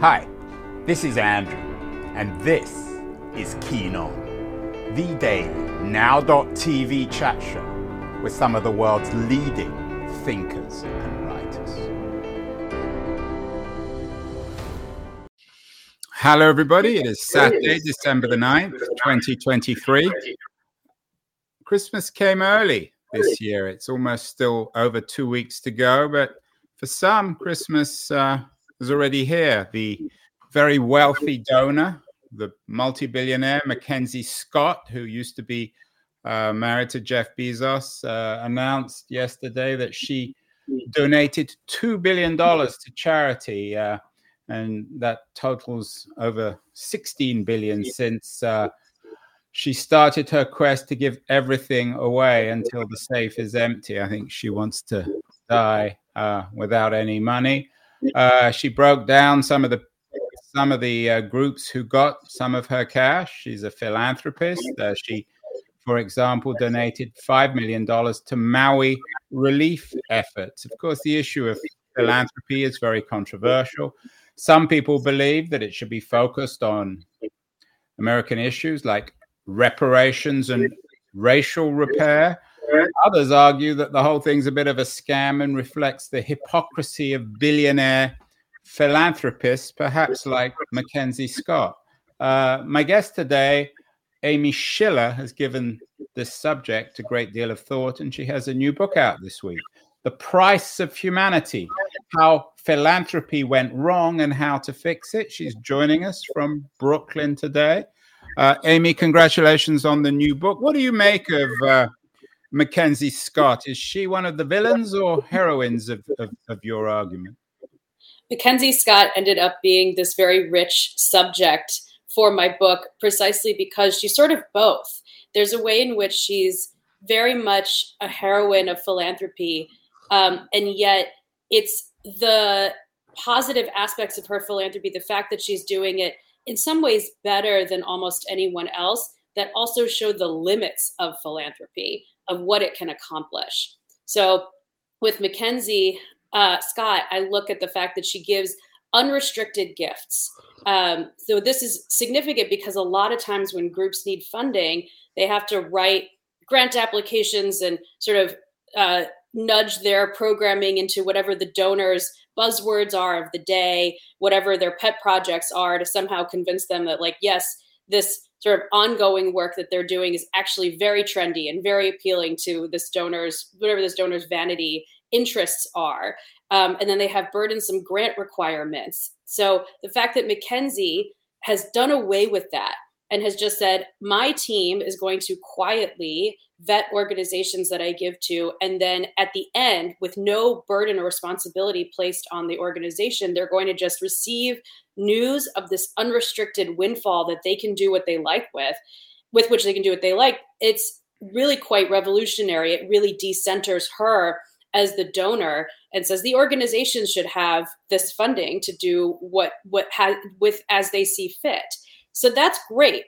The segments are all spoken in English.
Hi, this is Andrew, and this is Keen On, the daily now.tv chat show with some of the world's leading thinkers and writers. Hello, everybody. It is Saturday, December the 9th, 2023. Christmas came early this year. It's almost still over two weeks to go, but for some, Christmas uh, is already here. The very wealthy donor, the multi billionaire Mackenzie Scott, who used to be uh, married to Jeff Bezos, uh, announced yesterday that she donated $2 billion to charity. Uh, and that totals over 16 billion since uh, she started her quest to give everything away until the safe is empty. I think she wants to die uh, without any money. Uh, she broke down some of the some of the uh, groups who got some of her cash. She's a philanthropist. Uh, she, for example, donated five million dollars to Maui relief efforts. Of course, the issue of philanthropy is very controversial. Some people believe that it should be focused on American issues like reparations and racial repair. Others argue that the whole thing's a bit of a scam and reflects the hypocrisy of billionaire philanthropists, perhaps like Mackenzie Scott. Uh, my guest today, Amy Schiller, has given this subject a great deal of thought, and she has a new book out this week The Price of Humanity How Philanthropy Went Wrong and How to Fix It. She's joining us from Brooklyn today. Uh, Amy, congratulations on the new book. What do you make of uh, Mackenzie Scott? Is she one of the villains or heroines of, of, of your argument? Mackenzie Scott ended up being this very rich subject for my book precisely because she's sort of both. There's a way in which she's very much a heroine of philanthropy, um, and yet it's the positive aspects of her philanthropy, the fact that she's doing it in some ways better than almost anyone else, that also show the limits of philanthropy, of what it can accomplish. So with Mackenzie, uh, Scott, I look at the fact that she gives unrestricted gifts. Um, so this is significant because a lot of times when groups need funding, they have to write grant applications and sort of uh, nudge their programming into whatever the donors buzzwords are of the day whatever their pet projects are to somehow convince them that like yes this sort of ongoing work that they're doing is actually very trendy and very appealing to this donor's whatever this donor's vanity interests are. Um, and then they have burdensome grant requirements. So the fact that Mackenzie has done away with that and has just said, my team is going to quietly vet organizations that I give to. And then at the end, with no burden or responsibility placed on the organization, they're going to just receive news of this unrestricted windfall that they can do what they like with, with which they can do what they like. It's really quite revolutionary. It really decenters her as the donor and says the organization should have this funding to do what what has with as they see fit. So that's great.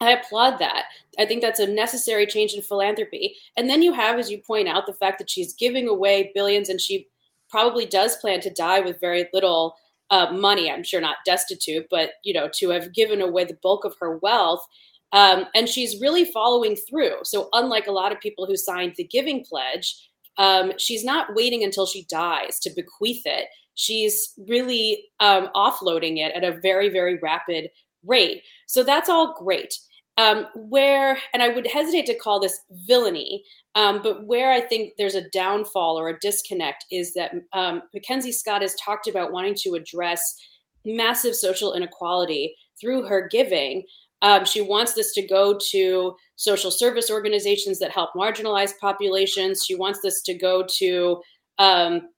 I applaud that. I think that's a necessary change in philanthropy. And then you have, as you point out, the fact that she's giving away billions and she probably does plan to die with very little uh, money. I'm sure not destitute, but you know, to have given away the bulk of her wealth. Um, and she's really following through. So, unlike a lot of people who signed the Giving Pledge, um, she's not waiting until she dies to bequeath it. She's really um, offloading it at a very, very rapid rate. So that's all great. Um, where, and I would hesitate to call this villainy, um, but where I think there's a downfall or a disconnect is that um, Mackenzie Scott has talked about wanting to address massive social inequality through her giving. Um, she wants this to go to social service organizations that help marginalized populations. She wants this to go to um,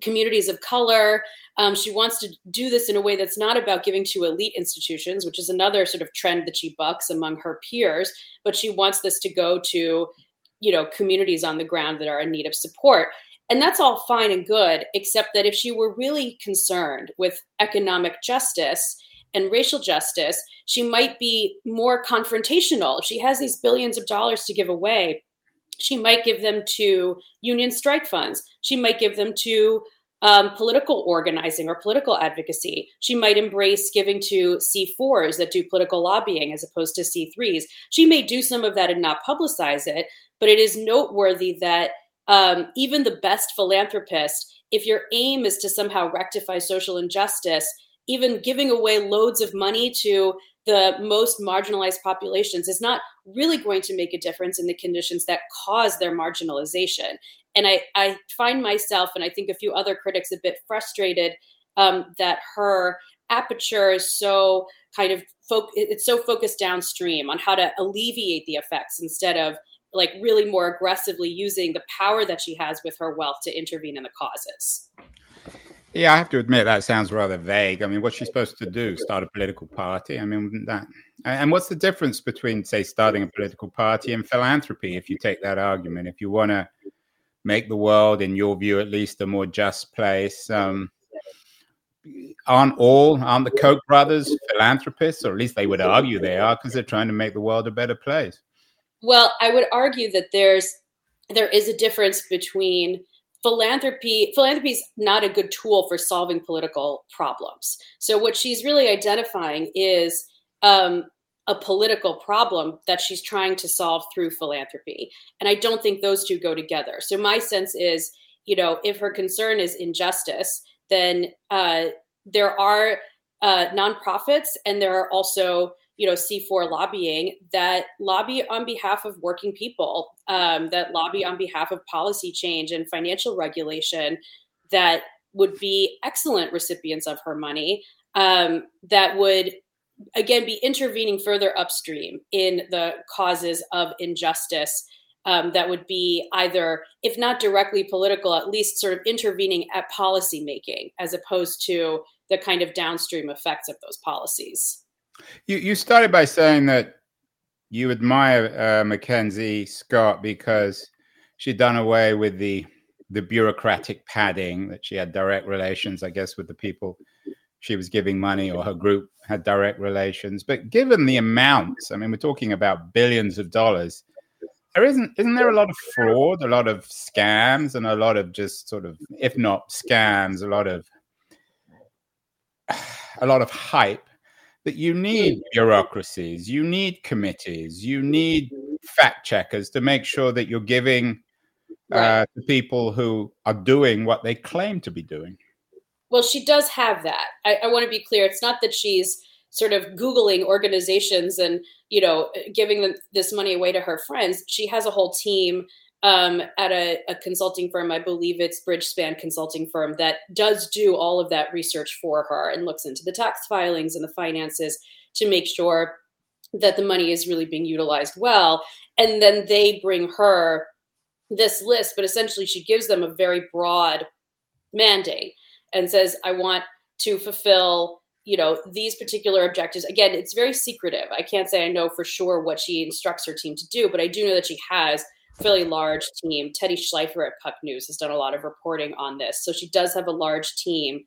communities of color. Um, she wants to do this in a way that's not about giving to elite institutions, which is another sort of trend that she bucks among her peers. But she wants this to go to, you know, communities on the ground that are in need of support. And that's all fine and good, except that if she were really concerned with economic justice and racial justice, she might be more confrontational. If she has these billions of dollars to give away, she might give them to union strike funds. She might give them to um, political organizing or political advocacy. She might embrace giving to C4s that do political lobbying as opposed to C3s. She may do some of that and not publicize it, but it is noteworthy that um, even the best philanthropist, if your aim is to somehow rectify social injustice, even giving away loads of money to the most marginalized populations is not really going to make a difference in the conditions that cause their marginalization. And I, I find myself, and I think a few other critics, a bit frustrated um, that her aperture is so kind of fo- it's so focused downstream on how to alleviate the effects instead of like really more aggressively using the power that she has with her wealth to intervene in the causes. Yeah, I have to admit that sounds rather vague. I mean, what's she supposed to do? Start a political party? I mean, that. And what's the difference between, say, starting a political party and philanthropy? If you take that argument, if you want to make the world, in your view at least, a more just place, um, aren't all aren't the Koch brothers philanthropists, or at least they would argue they are, because they're trying to make the world a better place. Well, I would argue that there's there is a difference between philanthropy philanthropy is not a good tool for solving political problems. So what she's really identifying is um, a political problem that she's trying to solve through philanthropy. And i don't think those two go together. So my sense is you know if her concern is injustice then uh, there are uh, nonprofits and there are also you know C4 lobbying that lobby on behalf of working people, um, that lobby on behalf of policy change and financial regulation, that would be excellent recipients of her money, um, that would again be intervening further upstream in the causes of injustice. Um, that would be either, if not directly political, at least sort of intervening at policy making, as opposed to the kind of downstream effects of those policies. You you started by saying that you admire uh, Mackenzie Scott because she'd done away with the the bureaucratic padding that she had direct relations, I guess, with the people she was giving money or her group had direct relations. But given the amounts, I mean, we're talking about billions of dollars. There isn't isn't there a lot of fraud, a lot of scams, and a lot of just sort of, if not scams, a lot of a lot of hype that you need bureaucracies, you need committees, you need fact checkers to make sure that you're giving right. uh, to people who are doing what they claim to be doing. Well, she does have that. I, I want to be clear. It's not that she's sort of googling organizations and you know giving them this money away to her friends. She has a whole team um, at a, a, consulting firm. I believe it's Bridgespan Consulting Firm that does do all of that research for her and looks into the tax filings and the finances to make sure that the money is really being utilized well. And then they bring her this list, but essentially she gives them a very broad mandate and says, I want to fulfill you know these particular objectives again it's very secretive i can't say i know for sure what she instructs her team to do but i do know that she has fairly large team. Teddy Schleifer at Puck News has done a lot of reporting on this. So she does have a large team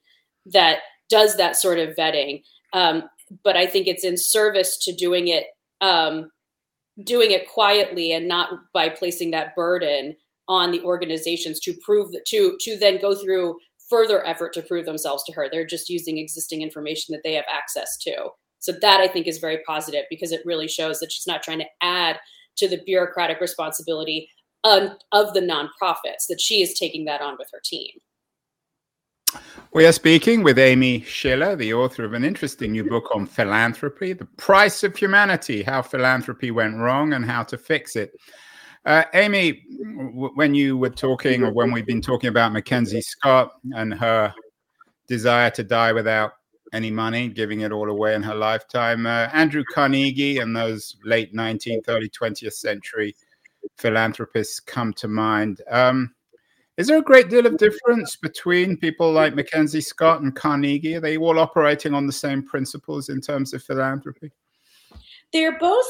that does that sort of vetting. Um, but I think it's in service to doing it um, doing it quietly and not by placing that burden on the organizations to prove that to to then go through further effort to prove themselves to her. They're just using existing information that they have access to. So that I think is very positive because it really shows that she's not trying to add to the bureaucratic responsibility of, of the nonprofits, that she is taking that on with her team. We are speaking with Amy Schiller, the author of an interesting new book on philanthropy, The Price of Humanity How Philanthropy Went Wrong and How to Fix It. Uh, Amy, w- when you were talking, or when we've been talking about Mackenzie Scott and her desire to die without any money, giving it all away in her lifetime. Uh, Andrew Carnegie and those late 19th, early 20th century philanthropists come to mind. Um, is there a great deal of difference between people like Mackenzie Scott and Carnegie? Are they all operating on the same principles in terms of philanthropy? They're both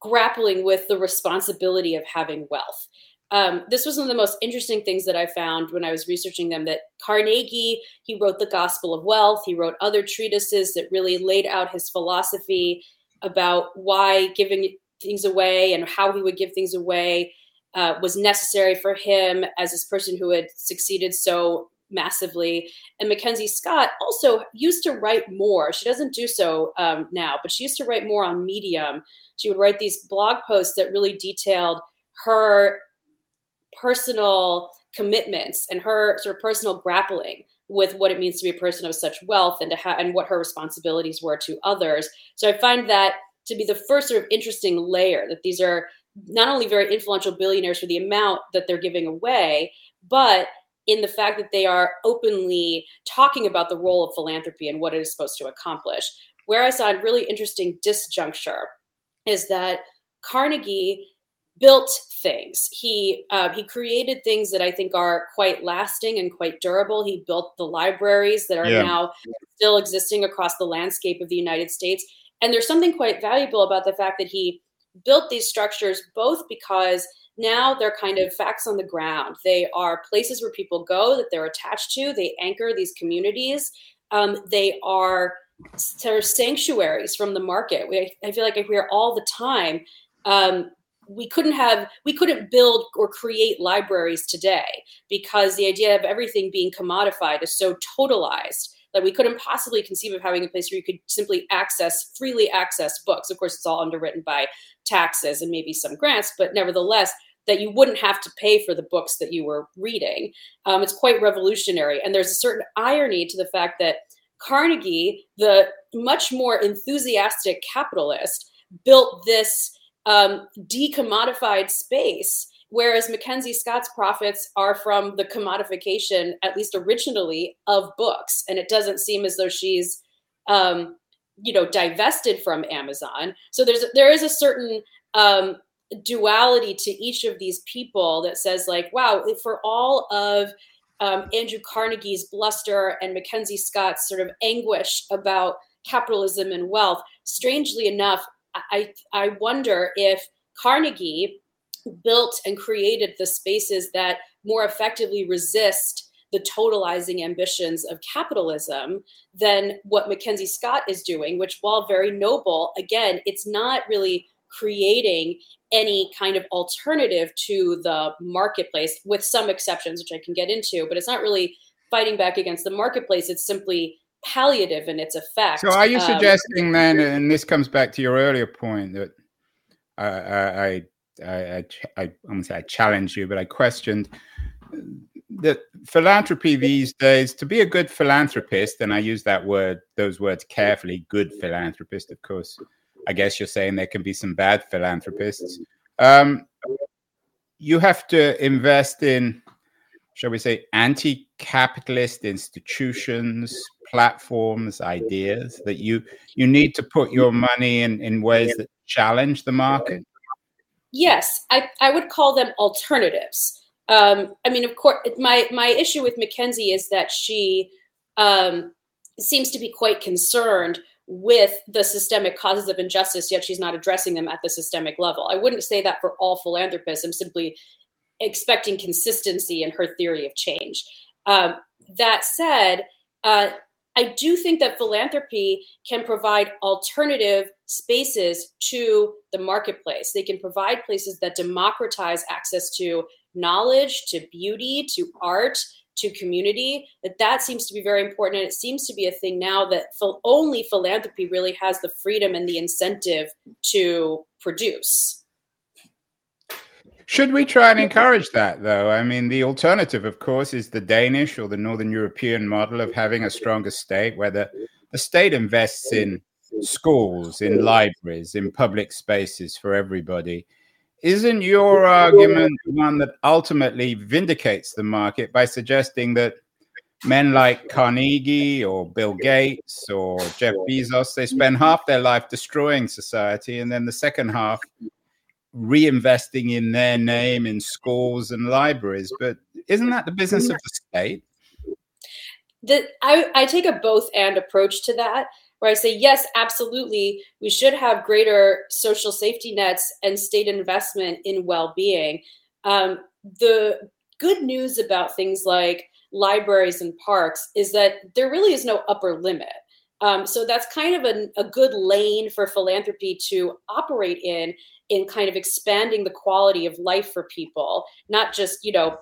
grappling with the responsibility of having wealth um, this was one of the most interesting things that I found when I was researching them. That Carnegie, he wrote the Gospel of Wealth. He wrote other treatises that really laid out his philosophy about why giving things away and how he would give things away uh, was necessary for him as this person who had succeeded so massively. And Mackenzie Scott also used to write more. She doesn't do so um, now, but she used to write more on Medium. She would write these blog posts that really detailed her personal commitments and her sort of personal grappling with what it means to be a person of such wealth and to ha- and what her responsibilities were to others. So I find that to be the first sort of interesting layer that these are not only very influential billionaires for the amount that they're giving away, but in the fact that they are openly talking about the role of philanthropy and what it is supposed to accomplish. Where I saw a really interesting disjuncture is that Carnegie built things. He uh, he created things that I think are quite lasting and quite durable. He built the libraries that are yeah. now still existing across the landscape of the United States. And there's something quite valuable about the fact that he built these structures both because now they're kind of facts on the ground. They are places where people go that they're attached to. They anchor these communities. Um, they are sort of sanctuaries from the market. We, I feel like I hear all the time. Um, we couldn't have we couldn't build or create libraries today because the idea of everything being commodified is so totalized that we couldn't possibly conceive of having a place where you could simply access freely access books. Of course it's all underwritten by taxes and maybe some grants but nevertheless that you wouldn't have to pay for the books that you were reading. Um, it's quite revolutionary. And there's a certain irony to the fact that carnegie the much more enthusiastic capitalist built this um, decommodified space whereas Mackenzie Scott's profits are from the commodification, at least originally, of books. And it doesn't seem as though she's, um, you know, divested from Amazon. So there's there is a certain um, duality to each of these people that says, like, wow, for all of um, Andrew Carnegie's bluster and Mackenzie Scott's sort of anguish about capitalism and wealth, strangely enough, I I wonder if Carnegie built and created the spaces that more effectively resist the totalizing ambitions of capitalism than what Mackenzie Scott is doing, which, while very noble, again, it's not really creating any kind of alternative to the marketplace, with some exceptions, which I can get into, but it's not really fighting back against the marketplace. It's simply palliative in its effect. So, are you um, suggesting then, and this comes back to your earlier point, that uh, I I, I, I, I'm say I challenged you, but I questioned that philanthropy these days. To be a good philanthropist, and I use that word, those words carefully. Good philanthropist, of course. I guess you're saying there can be some bad philanthropists. Um, you have to invest in, shall we say, anti-capitalist institutions, platforms, ideas that you you need to put your money in in ways that challenge the market yes, I, I would call them alternatives. Um, I mean, of course, my my issue with Mackenzie is that she um, seems to be quite concerned with the systemic causes of injustice, yet she's not addressing them at the systemic level. I wouldn't say that for all philanthropists. I'm simply expecting consistency in her theory of change. Um, that said, uh, I do think that philanthropy can provide alternative spaces to the marketplace. They can provide places that democratize access to knowledge, to beauty, to art, to community. That that seems to be very important, and it seems to be a thing now that only philanthropy really has the freedom and the incentive to produce. Should we try and encourage that, though? I mean, the alternative, of course, is the Danish or the Northern European model of having a stronger state where the, the state invests in schools, in libraries, in public spaces for everybody. Isn't your argument one that ultimately vindicates the market by suggesting that men like Carnegie or Bill Gates or Jeff Bezos, they spend half their life destroying society and then the second half reinvesting in their name in schools and libraries. But isn't that the business of the state? The, I, I take a both and approach to that, where I say, yes, absolutely, we should have greater social safety nets and state investment in well being. Um, the good news about things like libraries and parks is that there really is no upper limit. Um, so that's kind of a, good lane for philanthropy to operate in in kind of expanding the quality of life for people, not just, you know,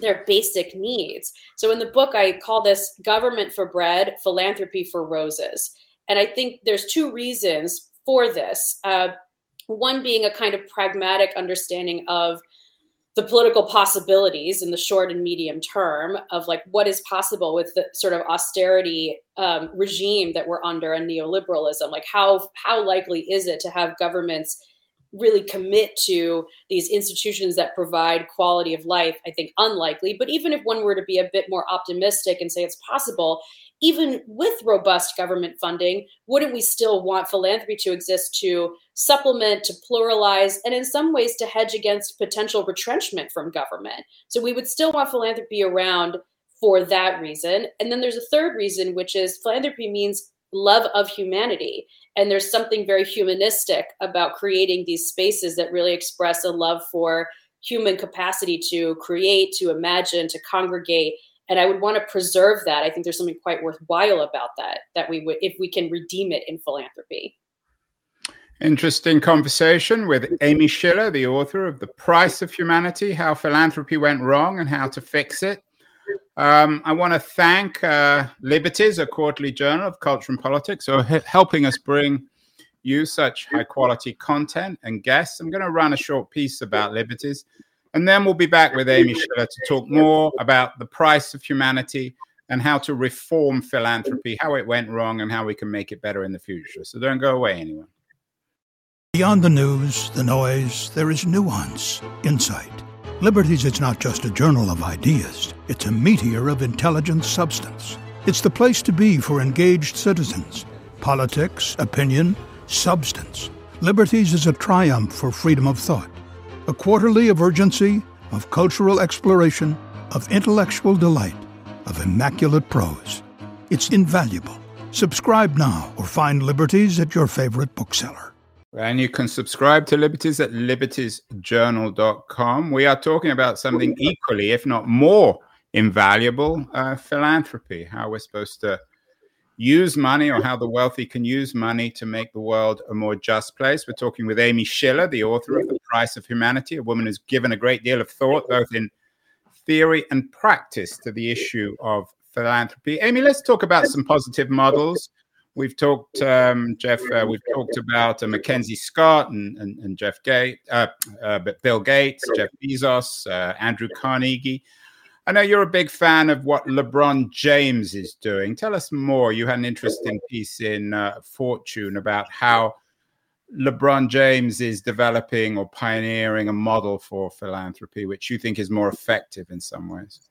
their basic needs. So in the book, I call this government for bread, philanthropy for roses. And I think there's two reasons for this. Uh, one being a kind of pragmatic understanding of the political possibilities in the short and medium term of like what is possible with the sort of austerity um, regime that we're under and neoliberalism. Like how how likely is it to have governments really commit to these institutions that provide quality of life? I think unlikely but even if one were to be a bit more optimistic and say it's possible even with robust government funding, wouldn't we still want philanthropy to exist to supplement, to pluralize, and in some ways to hedge against potential retrenchment from government? So we would still want philanthropy around for that reason. And then there's a third reason, which is philanthropy means love of humanity. And there's something very humanistic about creating these spaces that really express a love for human capacity to create, to imagine, to congregate and i would want to preserve that i think there's something quite worthwhile about that that we would if we can redeem it in philanthropy Interesting conversation with Amy Schiller, the author of The Price of Humanity How Philanthropy Went Wrong and How to Fix It. Um, I want to thank uh, Liberties, a quarterly journal of culture and politics, for helping us bring you such high quality content and guests. I'm going to run a short piece about Liberties and then we'll be back with Amy Schiller to talk more about the price of humanity and how to reform philanthropy, how it went wrong, and how we can make it better in the future. So don't go away, anyone. Beyond the news, the noise, there is nuance, insight. Liberties is not just a journal of ideas, it's a meteor of intelligent substance. It's the place to be for engaged citizens. Politics, opinion, substance. Liberties is a triumph for freedom of thought a quarterly of urgency, of cultural exploration, of intellectual delight, of immaculate prose. It's invaluable. Subscribe now or find Liberties at your favorite bookseller. And you can subscribe to Liberties at libertiesjournal.com. We are talking about something equally, if not more, invaluable uh, philanthropy, how we're supposed to use money or how the wealthy can use money to make the world a more just place. We're talking with Amy Schiller, the author of The Price of Humanity, a woman who's given a great deal of thought, both in theory and practice, to the issue of philanthropy. Amy, let's talk about some positive models. We've talked, um, Jeff. Uh, we've talked about uh, Mackenzie Scott and, and, and Jeff Gates, uh, uh Bill Gates, Jeff Bezos, uh, Andrew Carnegie. I know you're a big fan of what LeBron James is doing. Tell us more. You had an interesting piece in uh, Fortune about how LeBron James is developing or pioneering a model for philanthropy, which you think is more effective in some ways.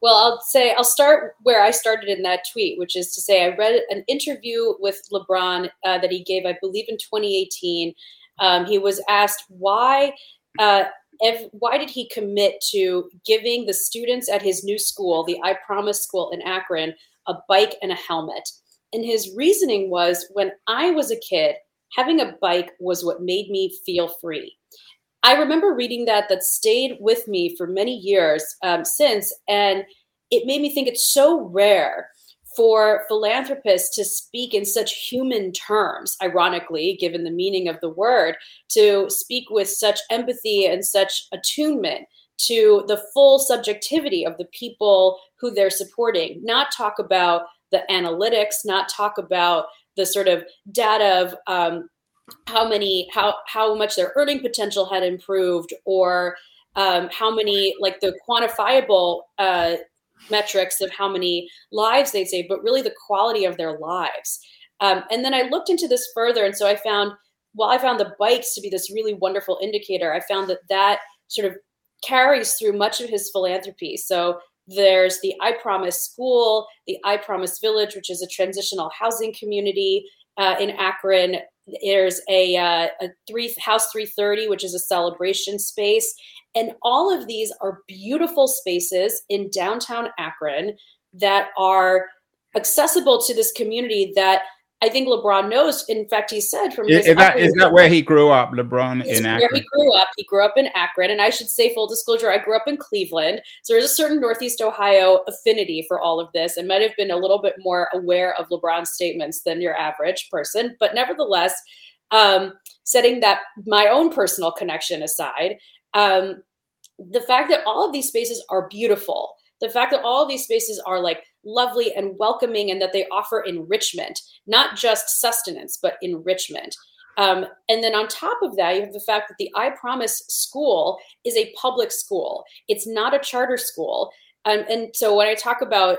Well, I'll say I'll start where I started in that tweet, which is to say I read an interview with LeBron uh, that he gave, I believe, in 2018. Um, he was asked why uh, ev- why did he commit to giving the students at his new school, the I Promise School in Akron, a bike and a helmet? And his reasoning was when I was a kid, having a bike was what made me feel free. I remember reading that, that stayed with me for many years um, since, and it made me think it's so rare for philanthropists to speak in such human terms, ironically, given the meaning of the word, to speak with such empathy and such attunement to the full subjectivity of the people who they're supporting, not talk about the analytics, not talk about the sort of data of um, how many, how how much their earning potential had improved, or um, how many like the quantifiable uh, metrics of how many lives they save, but really the quality of their lives. Um, and then I looked into this further, and so I found, well, I found the bikes to be this really wonderful indicator. I found that that sort of carries through much of his philanthropy. So there's the I Promise School, the I Promise Village, which is a transitional housing community uh, in Akron. There's a, uh, a three House 330, which is a celebration space, and all of these are beautiful spaces in downtown Akron that are accessible to this community that I think LeBron knows. In fact, he said from is, is that is that where he grew up, LeBron in Akron? Where he grew up. He grew up in Akron, and I should say, full disclosure, I grew up in Cleveland. So there's a certain Northeast Ohio affinity for all of this, and might have been a little bit more aware of LeBron's statements than your average person. But nevertheless, um, setting that my own personal connection aside, um, the fact that all of these spaces are beautiful, the fact that all of these spaces are like lovely and welcoming and that they offer enrichment, not just sustenance, but enrichment. Um, and then on top of that, you have the fact that the I Promise school is a public school. It's not a charter school. Um, and so when I talk about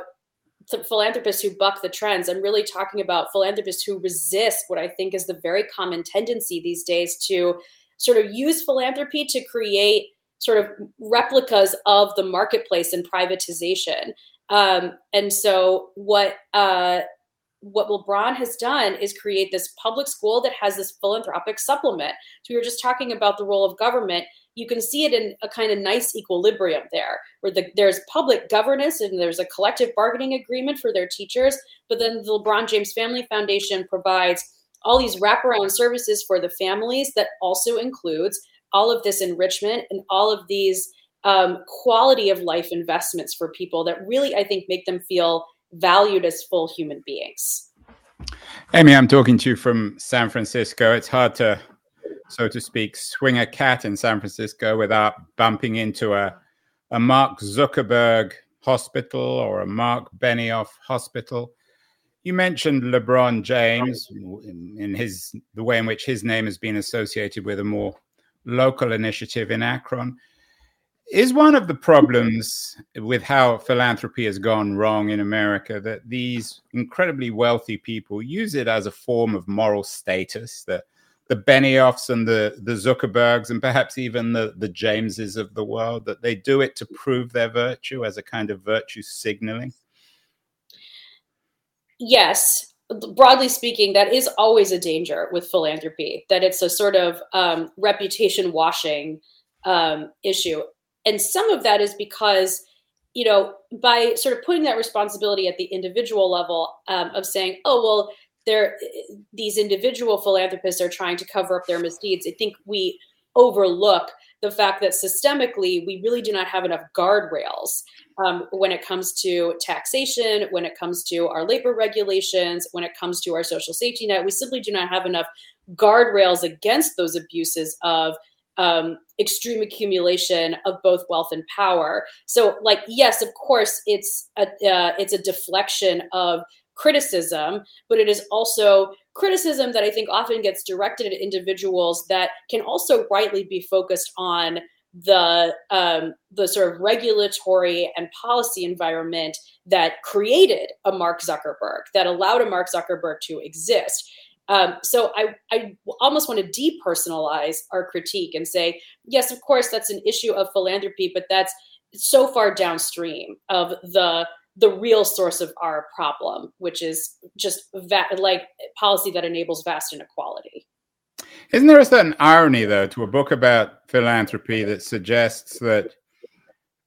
philanthropists who buck the trends, I'm really talking about philanthropists who resist what I think is the very common tendency these days to sort of use philanthropy to create sort of replicas of the marketplace and privatization. Um, and so what uh, what LeBron has done is create this public school that has this philanthropic supplement. So we were just talking about the role of government. You can see it in a kind of nice equilibrium there, where the, there's public governance and there's a collective bargaining agreement for their teachers. But then the LeBron James Family Foundation provides all these wraparound services for the families that also includes all of this enrichment and all of these um, quality of life investments for people that really, I think, make them feel valued as full human beings. Amy, I'm talking to you from San Francisco. It's hard to, so to speak, swing a cat in San Francisco without bumping into a, a Mark Zuckerberg hospital or a Mark Benioff hospital. You mentioned LeBron James in his the way in which his name has been associated with a more local initiative in Akron is one of the problems with how philanthropy has gone wrong in America that these incredibly wealthy people use it as a form of moral status. The the Benioffs and the the Zuckerbergs and perhaps even the the Jameses of the world that they do it to prove their virtue as a kind of virtue signaling. Yes, broadly speaking, that is always a danger with philanthropy. That it's a sort of um, reputation washing um, issue and some of that is because you know by sort of putting that responsibility at the individual level um, of saying oh well there these individual philanthropists are trying to cover up their misdeeds i think we overlook the fact that systemically we really do not have enough guardrails um, when it comes to taxation when it comes to our labor regulations when it comes to our social safety net we simply do not have enough guardrails against those abuses of um, extreme accumulation of both wealth and power. So, like, yes, of course, it's a uh, it's a deflection of criticism, but it is also criticism that I think often gets directed at individuals that can also rightly be focused on the um, the sort of regulatory and policy environment that created a Mark Zuckerberg, that allowed a Mark Zuckerberg to exist. Um, so I, I almost want to depersonalize our critique and say, yes, of course, that's an issue of philanthropy, but that's so far downstream of the the real source of our problem, which is just va- like policy that enables vast inequality. Isn't there a certain irony, though, to a book about philanthropy that suggests that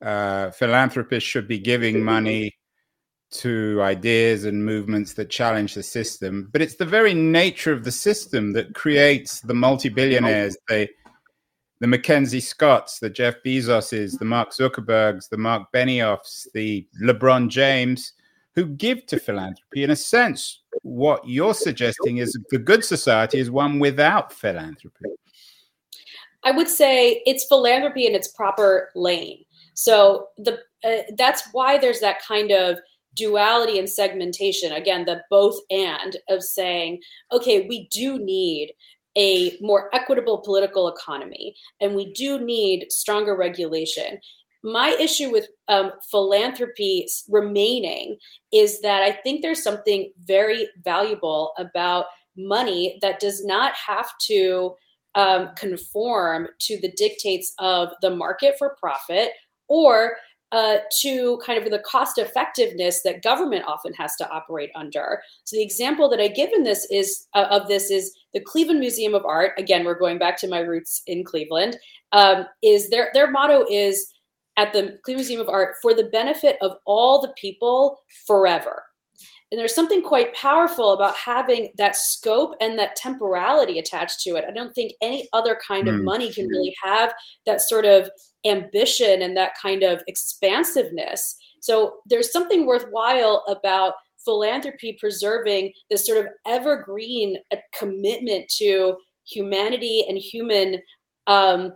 uh, philanthropists should be giving money to ideas and movements that challenge the system, but it's the very nature of the system that creates the multi-billionaires, the the Mackenzie Scotts, the Jeff Bezoses, the Mark Zuckerbergs, the Mark Benioffs, the LeBron James, who give to philanthropy. In a sense, what you're suggesting is the good society is one without philanthropy. I would say it's philanthropy in its proper lane. So the uh, that's why there's that kind of duality and segmentation again the both and of saying okay we do need a more equitable political economy and we do need stronger regulation. My issue with um, philanthropy remaining is that i think there's something very valuable about money that does not have to um, conform to the dictates of the market for profit or uh, to kind of the cost effectiveness that government often has to operate under. So the example that I give in this is uh, of this is the Cleveland Museum of Art. Again, we're going back to my roots in Cleveland. Um, is their their motto is at the Cleveland Museum of Art for the benefit of all the people forever. And there's something quite powerful about having that scope and that temporality attached to it. I don't think any other kind mm. of hmm. money can really have that sort of ambition and that kind of expansiveness. So there's something worthwhile about philanthropy preserving this sort of evergreen uh, commitment to humanity and human um,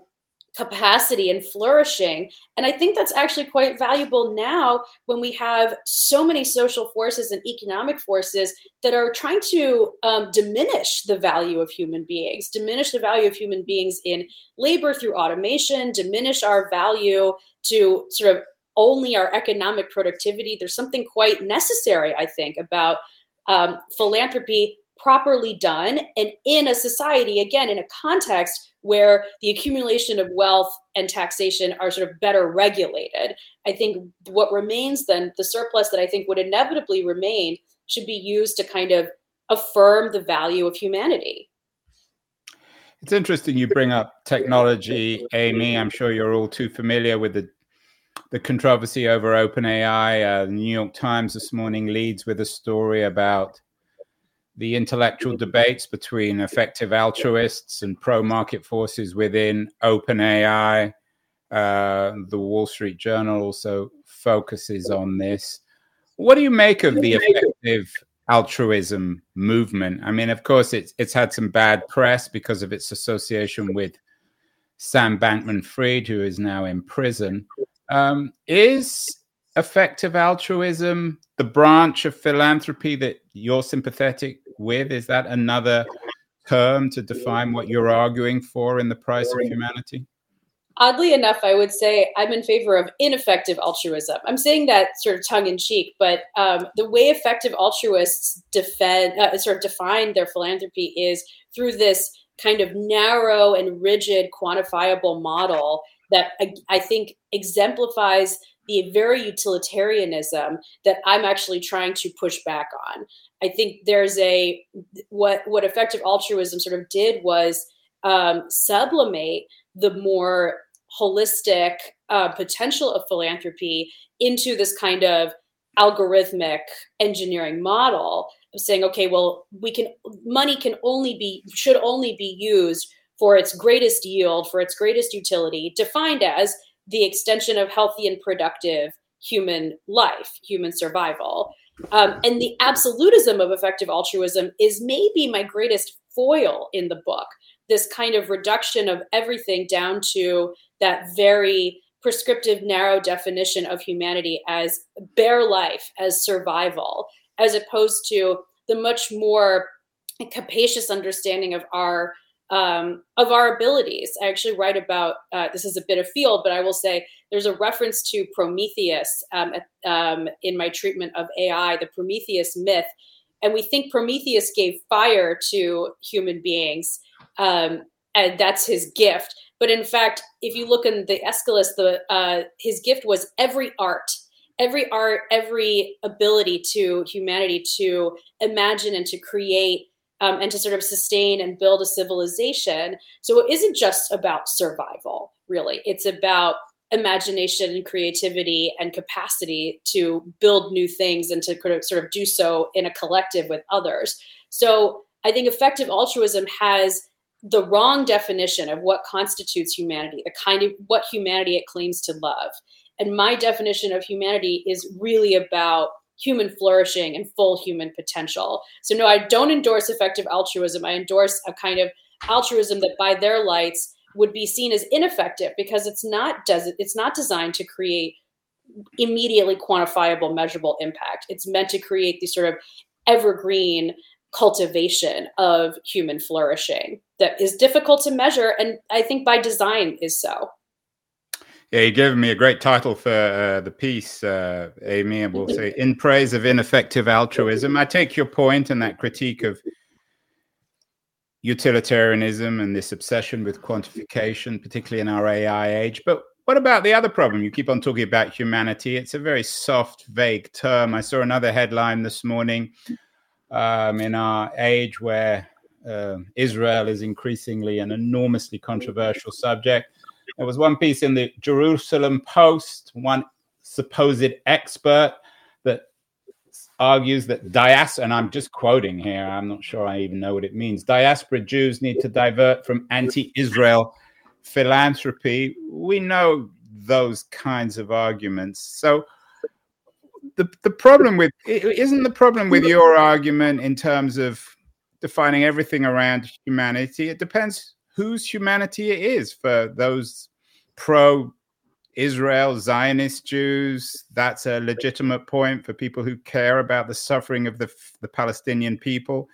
capacity and flourishing. And I think that's actually quite valuable now when we have so many social forces and economic forces that are trying to um, diminish the value of human beings, diminish the value of human beings in labor through automation, diminish our value to sort of only our economic productivity. There's something quite necessary, I think, about um, philanthropy properly done and in a society, again, in a context where the accumulation of wealth and taxation are sort of better regulated. I think what remains then, the surplus that I think would inevitably remain, should be used to kind of affirm the value of humanity. It's interesting you bring up technology, Amy. I'm sure you're all too familiar with the the controversy over OpenAI. Uh, the New York Times this morning leads with a story about the intellectual debates between effective altruists and pro market forces within OpenAI. Uh, the Wall Street Journal also focuses on this. What do you make of the effective altruism movement? I mean, of course, it's it's had some bad press because of its association with Sam Bankman Fried, who is now in prison. Um, is effective altruism the branch of philanthropy that you're sympathetic with? Is that another term to define what you're arguing for in the price of humanity? Oddly enough, I would say I'm in favor of ineffective altruism. I'm saying that sort of tongue in cheek, but um, the way effective altruists defend, uh, sort of define their philanthropy is through this kind of narrow and rigid, quantifiable model that I, I think exemplifies the very utilitarianism that I'm actually trying to push back on. I think there's a what what effective altruism sort of did was um, sublimate the more holistic uh, potential of philanthropy into this kind of algorithmic engineering model of saying, okay, well, we can money can only be should only be used for its greatest yield, for its greatest utility, defined as the extension of healthy and productive human life, human survival. Um, and the absolutism of effective altruism is maybe my greatest foil in the book. This kind of reduction of everything down to that very prescriptive, narrow definition of humanity as bare life, as survival, as opposed to the much more capacious understanding of our um, of our abilities. I actually write about uh, this is a bit of field, but I will say there's a reference to Prometheus um, um, in my treatment of AI, the Prometheus myth. And we think Prometheus gave fire to human beings, um, and that's his gift. But in fact, if you look in the Aeschylus, the uh, his gift was every art, every art, every ability to humanity to imagine and to create um, and to sort of sustain and build a civilization. So it isn't just about survival, really. It's about imagination and creativity and capacity to build new things and to sort of do so in a collective with others. So I think effective altruism has the wrong definition of what constitutes humanity, the kind of what humanity it claims to love. And my definition of humanity is really about human flourishing and full human potential. So, no, I don't endorse effective altruism. I endorse a kind of altruism that, by their lights, would be seen as ineffective because it's not does it's not designed to create immediately quantifiable, measurable impact. It's meant to create the sort of evergreen cultivation of human flourishing that is difficult to measure, and I think by design is so. Yeah, you gave me a great title for uh, the piece, uh, Amy, and we'll say In Praise of Ineffective Altruism. I take your point and that critique of utilitarianism and this obsession with quantification, particularly in our AI age. But what about the other problem? You keep on talking about humanity. It's a very soft, vague term. I saw another headline this morning um, in our age where uh, Israel is increasingly an enormously controversial subject there was one piece in the Jerusalem Post, one supposed expert that argues that diaspora, and I'm just quoting here, I'm not sure I even know what it means. Diaspora Jews need to divert from anti Israel philanthropy. We know those kinds of arguments. So, the, the problem with isn't the problem with your argument in terms of defining everything around humanity it depends whose humanity it is for those pro Israel Zionist Jews. That's a legitimate point for people who care about the suffering of the, the Palestinian people.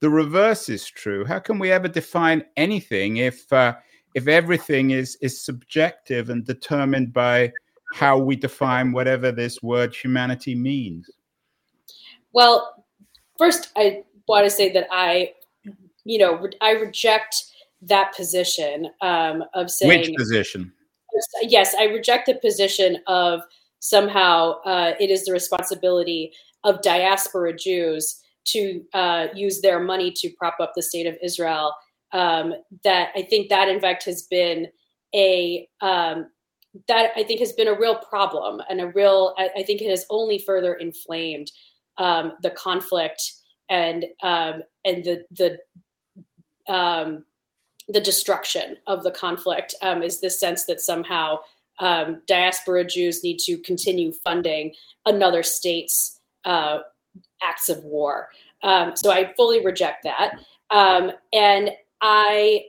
The reverse is true. How can we ever define anything if uh, if everything is is subjective and determined by how we define whatever this word humanity means? Well, first, I want to say that I, you know, I reject that position um, of saying which position yes, I reject the position of somehow uh, it is the responsibility of diaspora Jews to uh, use their money to prop up the state of Israel. Um, that I think that in fact has been a um, that I think has been a real problem and a real I, I think it has only further inflamed um, the conflict and um, and the the um, the destruction of the conflict um, is this sense that somehow um, diaspora Jews need to continue funding another state's uh, acts of war. Um, so I fully reject that, um, and I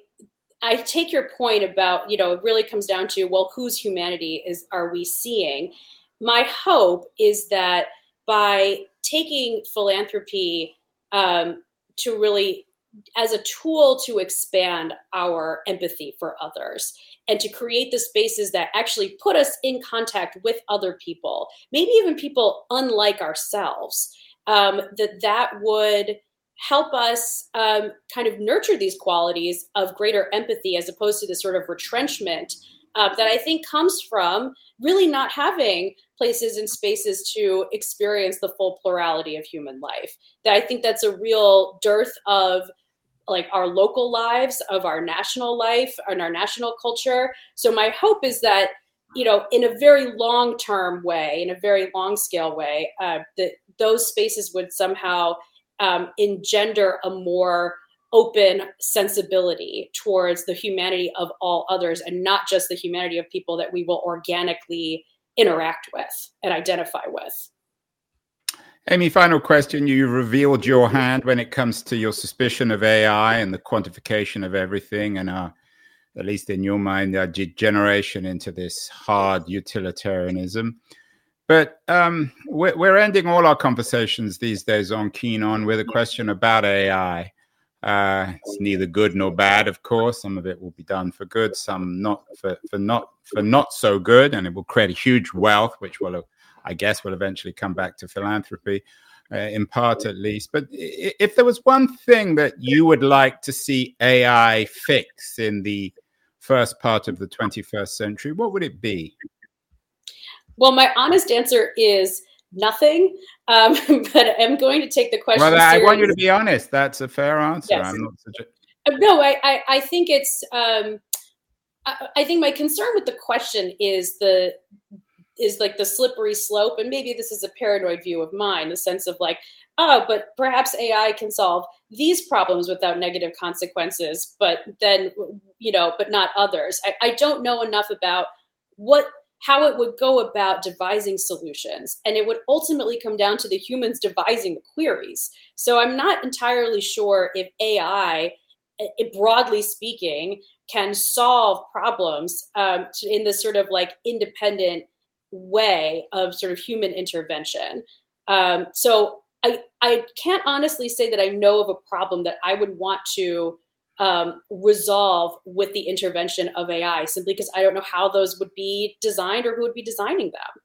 I take your point about you know it really comes down to well whose humanity is are we seeing? My hope is that by taking philanthropy um, to really as a tool to expand our empathy for others and to create the spaces that actually put us in contact with other people maybe even people unlike ourselves um, that that would help us um, kind of nurture these qualities of greater empathy as opposed to this sort of retrenchment uh, that i think comes from really not having places and spaces to experience the full plurality of human life. That i think that's a real dearth of like our local lives of our national life and our national culture. So my hope is that you know in a very long term way in a very long scale way uh, that those spaces would somehow um, engender a more open sensibility towards the humanity of all others and not just the humanity of people that we will organically interact with and identify with Amy, final question. You revealed your hand when it comes to your suspicion of AI and the quantification of everything, and uh, at least in your mind, a degeneration into this hard utilitarianism. But um, we're, we're, ending all our conversations these days on Keen On with a question about AI. Uh, it's neither good nor bad, of course. Some of it will be done for good, some not for, for not for not so good, and it will create a huge wealth, which will I guess will eventually come back to philanthropy, uh, in part at least. But if there was one thing that you would like to see AI fix in the first part of the 21st century, what would it be? Well, my honest answer is nothing. Um, but I'm going to take the question. Well, I want you to be honest. That's a fair answer. Yes. I'm not such a... Uh, no, I, I, I think it's. Um, I, I think my concern with the question is the is like the slippery slope and maybe this is a paranoid view of mine the sense of like oh but perhaps ai can solve these problems without negative consequences but then you know but not others. I, I don't know enough about what how it would go about devising solutions and it would ultimately come down to the humans devising the queries. So i'm not entirely sure if ai eh, eh, broadly speaking can solve problems um, in this sort of like independent way of sort of human intervention. Um, so I, I can't honestly say that I know of a problem that I would want to um, resolve with the intervention of AI simply because I don't know how those would be designed or who would be designing them.